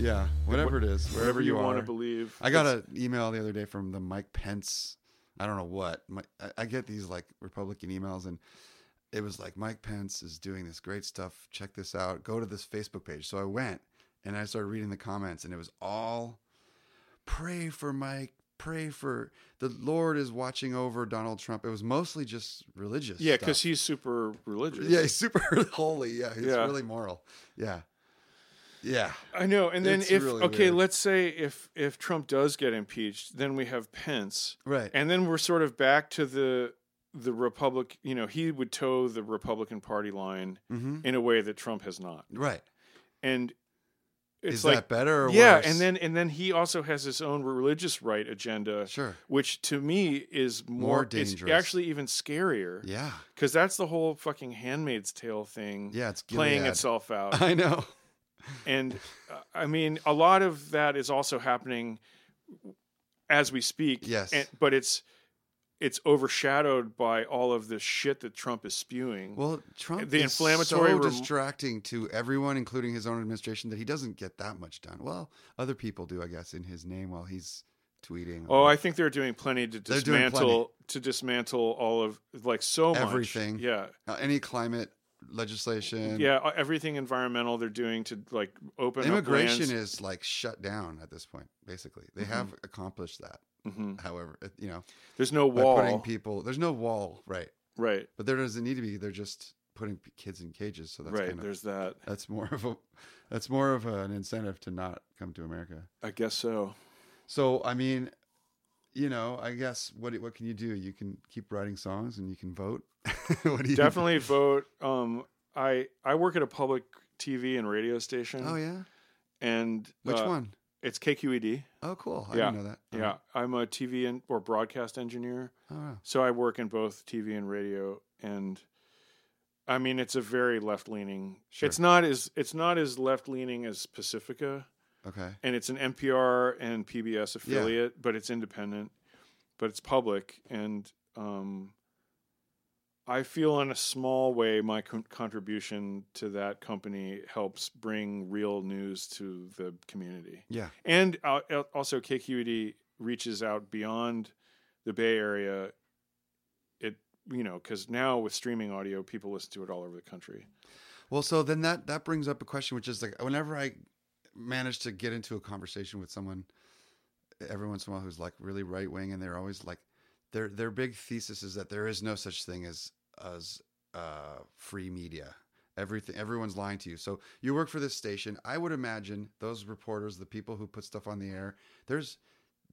Yeah. Whatever it is, wherever you, want to believe I got an email the other day from the Mike Pence. I don't know what. My, I, I get these like Republican emails, and it was like Mike Pence is doing this great stuff. Check this out. Go to this Facebook page. So I went and I started reading the comments, and it was all pray for Mike. Pray for the Lord is watching over Donald Trump. It was mostly just religious. Yeah, because he's super religious. yeah, he's super holy. Yeah, he's Yeah. really moral. Yeah, yeah, I know. And then It's if really okay, weird. let's say if if Trump does get impeached, then we have Pence, right. and then we're sort of back to the the Republic. You know, he would toe the Republican Party line hmm in a way that Trump has not, Right. and it's is like that better? Or yeah, worse? and then and then he also has his own religious right agenda, sure. which to me is more, More it's dangerous. actually even scarier Yeah. because that's the whole fucking Handmaid's Tale thing. Yeah, it's playing Gilead. itself out. I know. And uh, I mean, a lot of that is also happening as we speak. Yes. and, but it's it's overshadowed by all of the shit that Trump is spewing. Well, Trump The is inflammatory so rem- distracting to everyone, including his own administration, that he doesn't get that much done. Well, other people do, I guess, in his name while he's tweeting. oh, I think they're doing plenty to dismantle to dismantle all of like so much Everything. Yeah, uh, any climate legislation. yeah, uh, everything environmental they're doing to like open Immigration is like shut down at this point. Basically, they Mm-hmm. have accomplished that. Mhm. However, you know, There's no wall, putting people, there's no wall, right? right? But there doesn't need to be. They're just putting kids in cages. So that's right. kind of There's that. that's more of a that's more of an incentive to not come to America. I guess so. So I mean, you know, I guess what what can you do? You can keep writing songs and you can vote. what do you Definitely vote. Um, I I work at a public TV and radio station. Oh yeah, and which uh, one? It's KQED. Oh cool. I yeah. didn't know that. Oh, Yeah, I'm a TV and or broadcast engineer, Oh, wow. so I work in both TV and radio. And I mean, it's a very left leaning. Sure. It's not as it's not as left leaning as Pacifica, Okay. and it's an NPR and PBS affiliate, but it's independent. but it's public, and um, I feel in a small way my con- contribution to that company helps bring real news to the community. Yeah. And uh, also, KQED reaches out beyond the Bay Area. It you know because now with streaming audio, people listen to it all over the country. Well, so then that that brings up a question, which is like whenever I manage to get into a conversation with someone, every once in a while who's like really right wing, and they're always like, their their big thesis is that there is no such thing as as uh, free media. Everything, everyone's lying to you. So you work for this station. I would imagine those reporters, the people who put stuff on the air, there's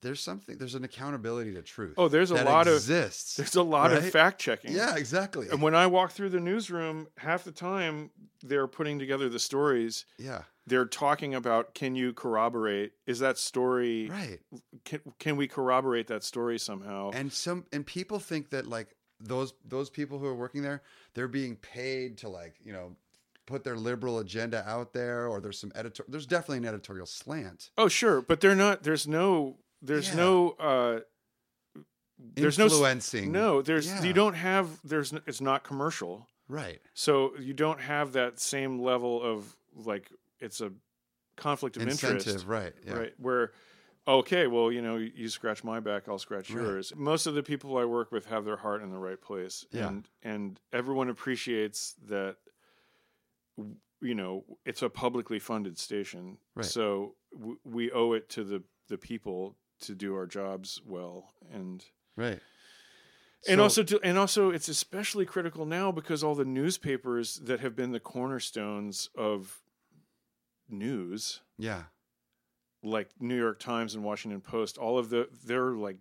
there's something, there's an accountability to truth. Oh, there's a lot of- exists. There's a lot of fact checking. Yeah, exactly. And when I walk through the newsroom, half the time they're putting together the stories. yeah, They're talking about can you corroborate? Is that story right. can, can we corroborate that story somehow? and some and people think that like those those people who are working there they're being paid to like you know put their liberal agenda out there or there's some editor there's definitely an editorial slant oh, sure, but they're not there's no there's Yeah. no uh there's no influencing no, there's Yeah. you don't have there's it's not commercial. right So you don't have that same level of like it's a conflict of incentive interest. right yeah right where okay well you know you- scratch my back i'll scratch Right. yours most of the people i work with have their heart in the right place Yeah. and and everyone appreciates that you know it's a publicly funded station Right. so w- we owe it to the the people to do our jobs well and right and So- also to, and also it's especially critical now because all the newspapers that have been the cornerstones of news yeah like New York Times and Washington Post, all of the they're like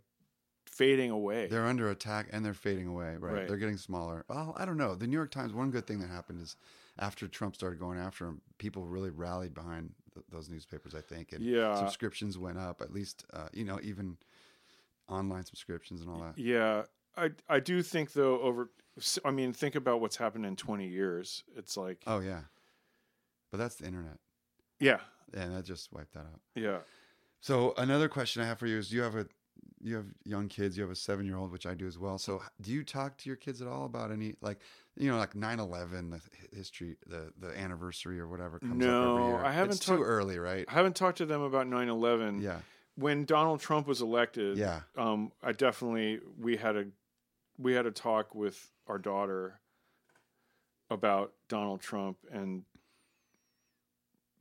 fading away. they're under attack and they're fading away right, Right. they're getting smaller well i don't know the new york times one good thing that happened is after trump started going after him people really rallied behind th- those newspapers i think and Yeah. subscriptions went up at least uh, you know even online subscriptions and all that yeah, I I do think though over I mean think about what's happened in 20 years. It's like Oh yeah, but that's the internet, yeah, and that just wiped that out. yeah. So another question I have for you is: Do You have a you have young kids. You have a seven year old, which I do as well. So do you talk to your kids at all about any like you know like 9-11, the history, the the anniversary or whatever comes up every No, year? I haven't It's too early, right? I haven't talked to them about 9/11. Yeah, When Donald Trump was elected, yeah, um I definitely we had a we had a talk with our daughter about Donald Trump and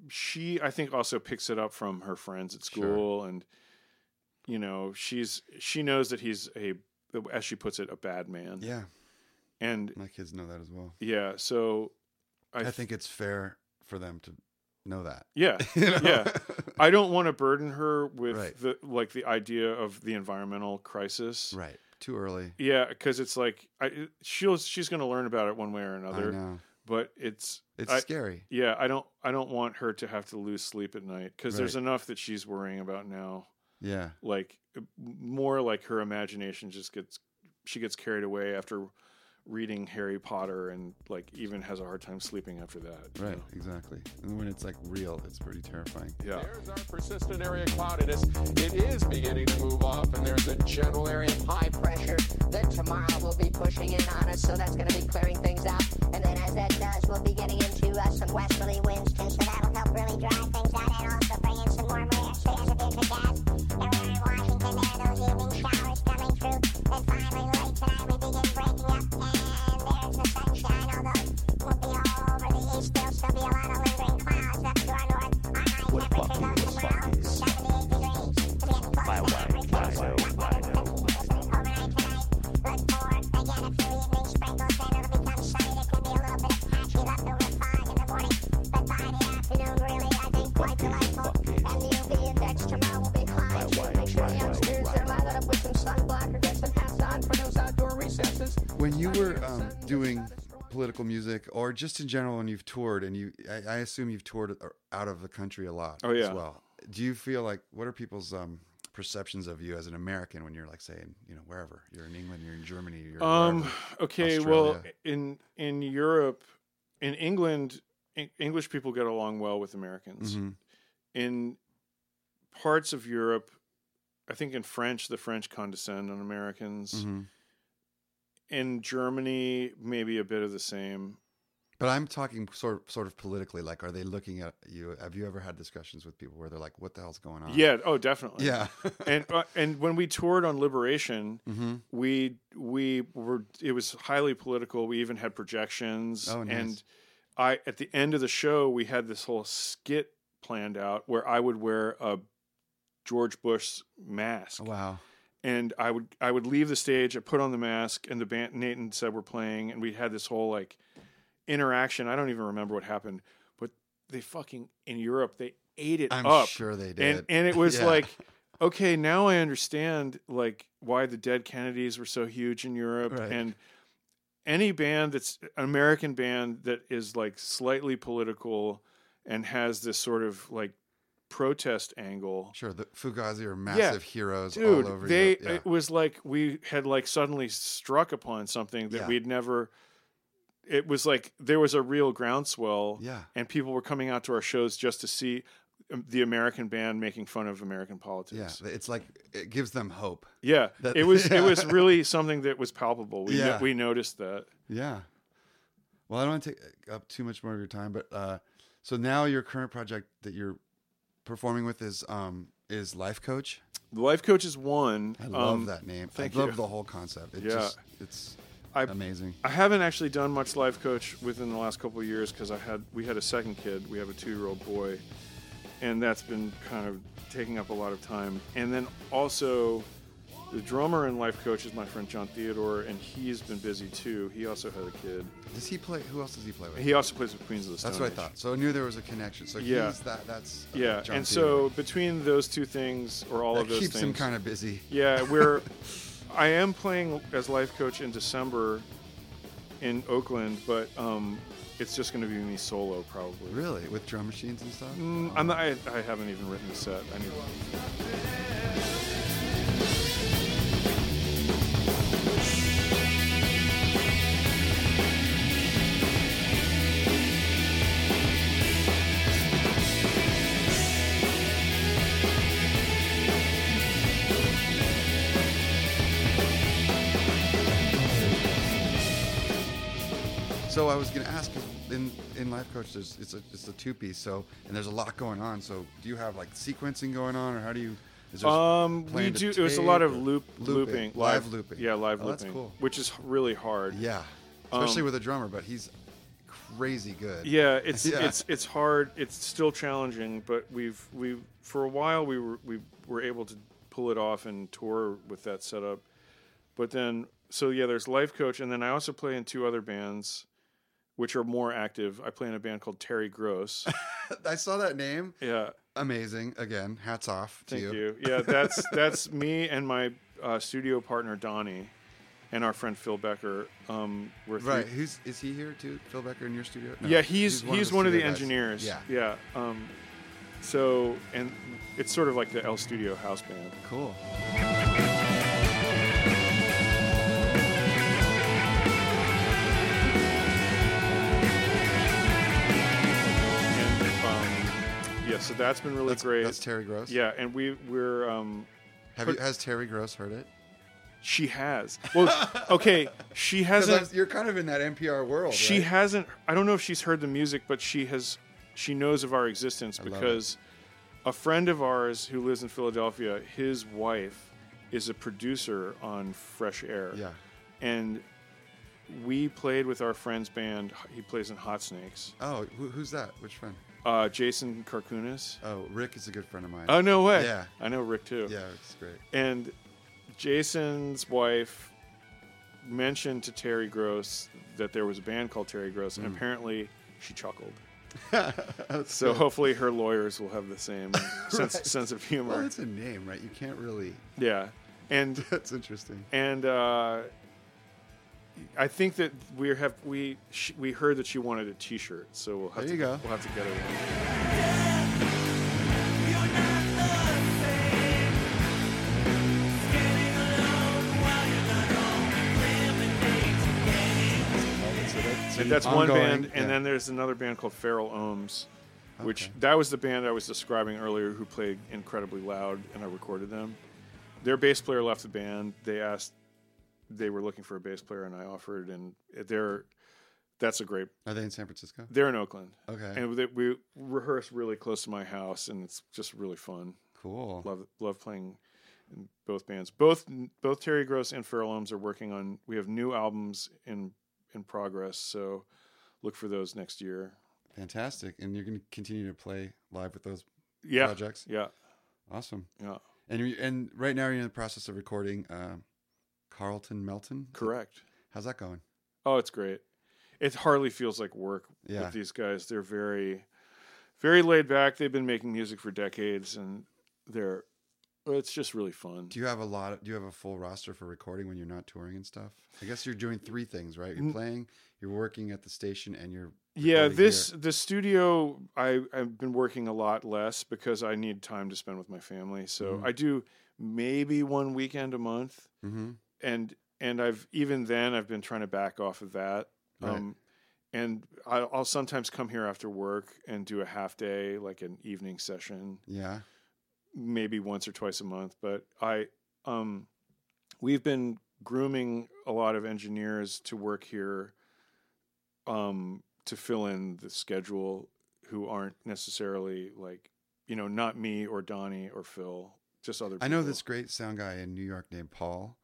she I think also picks it up from her friends at Sure. school and you know she's she knows that he's a as she puts it a bad man yeah. and My kids know that as well. yeah so I, I, think it's fair for them to know that. yeah You know? yeah I don't want to burden her with Right. the like the idea of the environmental crisis right. Too early. Yeah, because it's like I, she'll she's going to learn about it one way or I another. But it's It's I- scary. yeah. I don't I don't want her to have to lose sleep at night because there's enough that she's worrying about now. Yeah. Like more like her imagination just gets she gets carried away after reading Harry Potter and like even has a hard time sleeping after that. you Right. know? Exactly. And when it's like real, it's pretty terrifying. Yeah. There's our persistent area cloudiness. It is beginning to move off, and there's a general area of high pressure that tomorrow will be pushing in on us, so that's going to be clearing things out. And then as that does, we'll be getting into uh, some westerly winds too, so that'll help really dry things out and also bring in some warm air. So there's a bit of gas. Were um, doing political music, or just in general, when you've toured, and you, I, I assume you've toured uh, out of the country a lot Oh, yeah. as well. Do you feel like what are people's um, perceptions of you as an American when you're like saying, you know, wherever you're in England, you're in Germany, you're Um. wherever? Okay. Well, in in Europe, in England, Eng- English people get along well with Americans. Mhm. In parts of Europe, I think in French, the French condescend on Americans. Mm-hmm. In Germany, maybe a bit of the same. But I'm talking sort sort of politically. Like, are they looking at you? Have you ever had discussions with people where they're like, "What the hell's going on?" Yeah. Oh, definitely. yeah, and uh, and when we toured on Liberation, Mm-hmm. we we were it was highly political. We even had projections. Oh, nice. And I at the end of the show, we had this whole skit planned out where I would wear a George Bush mask, wow. And I would I would leave the stage. I put on the mask, and the band Nathan said we're playing, and we had this whole like interaction. I don't even remember what happened, but they fucking in Europe they ate it I'm up sure they did. and and it was Yeah. like okay now i understand like why the dead kennedys were so huge in europe Right. and any band that's an american band that is like slightly political and has this sort of like protest angle Sure, the Fugazi are massive heroes dude all over they Yeah. it was like we had like suddenly struck upon something that Yeah. we'd never it was like there was a real groundswell Yeah. and people were coming out to our shows just to see um, the american band making fun of american politics. yeah, it's like it gives them hope. yeah, That- it was yeah. it was really something that was palpable. We Yeah. we noticed that. Yeah. Well, I don't want to take up too much more of your time, but uh, so now your current project that you're performing with is um, is Life Coach. The life coach is one. I love Um, that name. thank I love you. the whole concept. It Yeah. just it's I- amazing. I haven't actually done much life coach within the last couple of years because I had we had a second kid. We have a two year old boy, and that's been kind of taking up a lot of time. And then also, the drummer and life coach is my friend Jon Theodore, and he's been busy too. He also had a kid. Does he play? Who else does he play with? He also plays with Queens of the Stone that's what I thought. So I knew there was a connection. So Yeah. he's that. That's uh, Yeah, Jon and Theodore. so between those two things, or all that of those things, keeps things, him kind of busy. Yeah, we're. I am playing as life coach in December in Oakland, but um, it's just going to be me solo probably. Really, with drum machines and stuff. Mm, I'm not, I, I haven't even written the set. I need. I was going to ask. in in Life Coach, there's it's a it's a two piece. So and there's a lot going on. So do you have like sequencing going on, or how do you? Is there Um, we do. It was a lot of loop, looping, looping, live looping. Yeah, live Oh, that's looping, cool. which is really hard. Yeah, especially Um, with a drummer, but he's crazy good. Yeah, it's Yeah. it's it's hard. It's still challenging, but we've we for a while we were we were able to pull it off and tour with that setup. But then so yeah, there's Life Coach, and then I also play in two other bands, which are more active. I play in a band called Terry Gross. I saw that name. yeah, Amazing. Again, hats off to thank you. you. Yeah, that's that's me and my uh, studio partner Donnie, and our friend Phil Becker. Um, we're three, Right. Who's is he here too? Phil Becker in your studio? No, yeah, he's he's, one, of the studio guys. engineers. Yeah. yeah. Um, so and it's sort of like the El Studio house band. Cool. Yeah, so that's been really That's great. That's Terry Gross. yeah, and we we're um, Have you? Has Terry Gross heard it? she has well, okay, she hasn't. you're kind of in that NPR world. She right? hasn't. I don't know if she's heard the music, but she has. She knows of our existence it. because a friend of ours who lives in Philadelphia, his wife is a producer on Fresh Air. Yeah. and we played with our friend's band. He plays in Hot Snakes. Oh, who, who's that? Which friend? Uh, Jason Kourkounis. Oh, Rick is a good friend of mine. Oh no way! Yeah. I know Rick too. Yeah, it's great. And Jason's wife mentioned to Terry Gross that there was a band called Terry Gross, and apparently she chuckled. so hopefully her lawyers will have the same sense, sense of humor. Well, it's a name, right? You can't really. yeah, and That's interesting. and uh, I think that we have we sh- we heard that she wanted a T-shirt, so we'll have There to you go. we'll have to get her one. And that's one band, and yeah. then there's another band called Feral Ohms, which Okay. that was the band I was describing earlier, who played incredibly loud, and I recorded them. their bass player left the band. They asked, they were looking for a bass player, and I offered, and they're that's a great. Are they in San Francisco? They're in Oakland, Okay. and they, we rehearse really close to my house, and it's just really fun. cool. Love love playing in both bands. Both both Terry Gross and Feral Ohms are working on. We have new albums in in progress, so look for those next year. Fantastic. And you're going to continue to play live with those Yeah, projects? yeah, Awesome. yeah. And you and right now you're in the process of recording uh, Carlton Melton. Correct. How's that going? Oh, it's great. It hardly feels like work Yeah. with these guys. They're very, very laid back. They've been making music for decades, and they're. It's just really fun. Do you have a lot? Of, do you have a full roster for recording when you're not touring and stuff? I guess you're doing three things, right? You're playing, you're working at the station, and you're Yeah, this here. the studio. I I've been working a lot less because I need time to spend with my family. So Mm-hmm. I do maybe one weekend a month, Mhm. And and I've even then I've been trying to back off of that. Right. Um, and I'll sometimes come here after work and do a half day, like an evening session, Yeah. maybe once or twice a month. But I, um, we've been grooming a lot of engineers to work here, um, to fill in the schedule, who aren't necessarily like, you know, not me or Donnie or Phil, just other. people. I know this great sound guy in New York named Paul.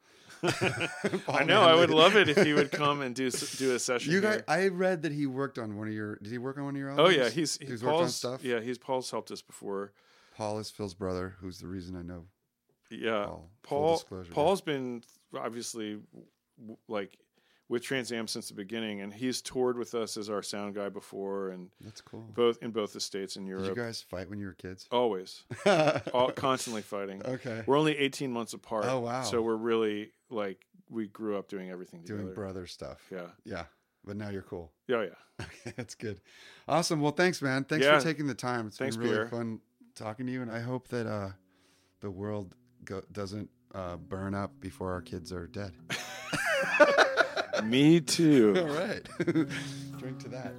I know. I would love it if he would come and do do a session. You guys, here. I read that he worked on one of your. Did he work on one of your albums? Oh yeah, he's he's he's worked on stuff. Yeah, he's Paul's helped us before. Paul is Phil's brother, who's the reason I know. Yeah, Paul. Paul. Paul's been obviously like with Trans Am since the beginning, and he's toured with us as our sound guy before, and That's cool. both in both the states and Europe. Did you guys fight when you were kids? Always, all, constantly fighting. Okay. We're only eighteen months apart. Oh, wow. So we're really like we grew up doing everything Doing brother stuff. Yeah. Yeah. But now you're cool. Yeah, yeah. Okay, that's good. Awesome. Well, thanks, man. Thanks Yeah. for taking the time. It's Thanks, been really Pierre. fun talking to you, and I hope that uh, the world go- doesn't uh, burn up before our kids are dead. Me too. All right. Drink to that.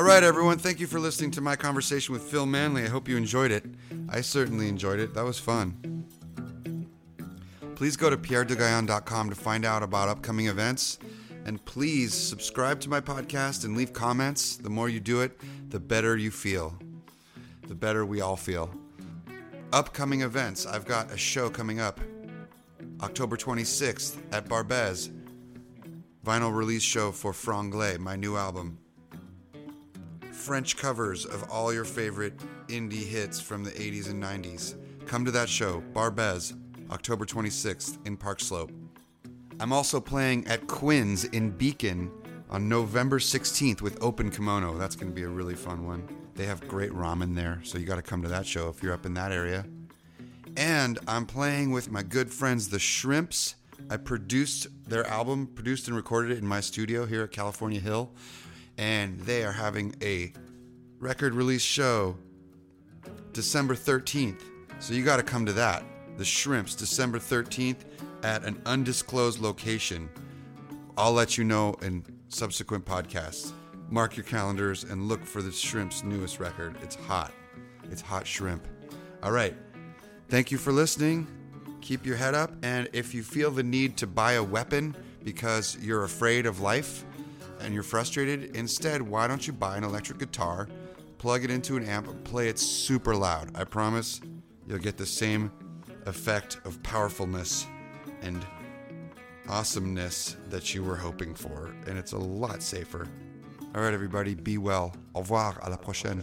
All right, everyone. Thank you for listening to my conversation with Phil Manley. I hope you enjoyed it. I certainly enjoyed it. That was fun. Please go to pierredegaillande.com to find out about upcoming events. And please subscribe to my podcast and leave comments. The more you do it, the better you feel. The better we all feel. Upcoming events. I've got a show coming up October 26th at Barbès. Vinyl release show for Franglais, my new album. French covers of all your favorite indie hits from the 80s and 90s. Come to that show, Barbès, October 26th in Park Slope. I'm also playing at Quinn's in Beacon on November 16th with Open Kimono. That's going to be a really fun one. They have great ramen there, so you got to come to that show if you're up in that area. And I'm playing with my good friends, the Shrimps. I produced their album, produced and recorded it in my studio here at California Hill. And they are having a record release show December 13th. So you got to come to that. The Shrimps, December 13th at an undisclosed location. I'll let you know in subsequent podcasts. Mark your calendars and look for the Shrimp's newest record. It's hot. It's hot shrimp. All right. Thank you for listening. Keep your head up. And if you feel the need to buy a weapon because you're afraid of life and you're frustrated, instead, why don't you buy an electric guitar, plug it into an amp, and play it super loud? I promise you'll get the same effect of powerfulness and awesomeness that you were hoping for. And it's a lot safer. All right, everybody, be well. Au revoir. À la prochaine.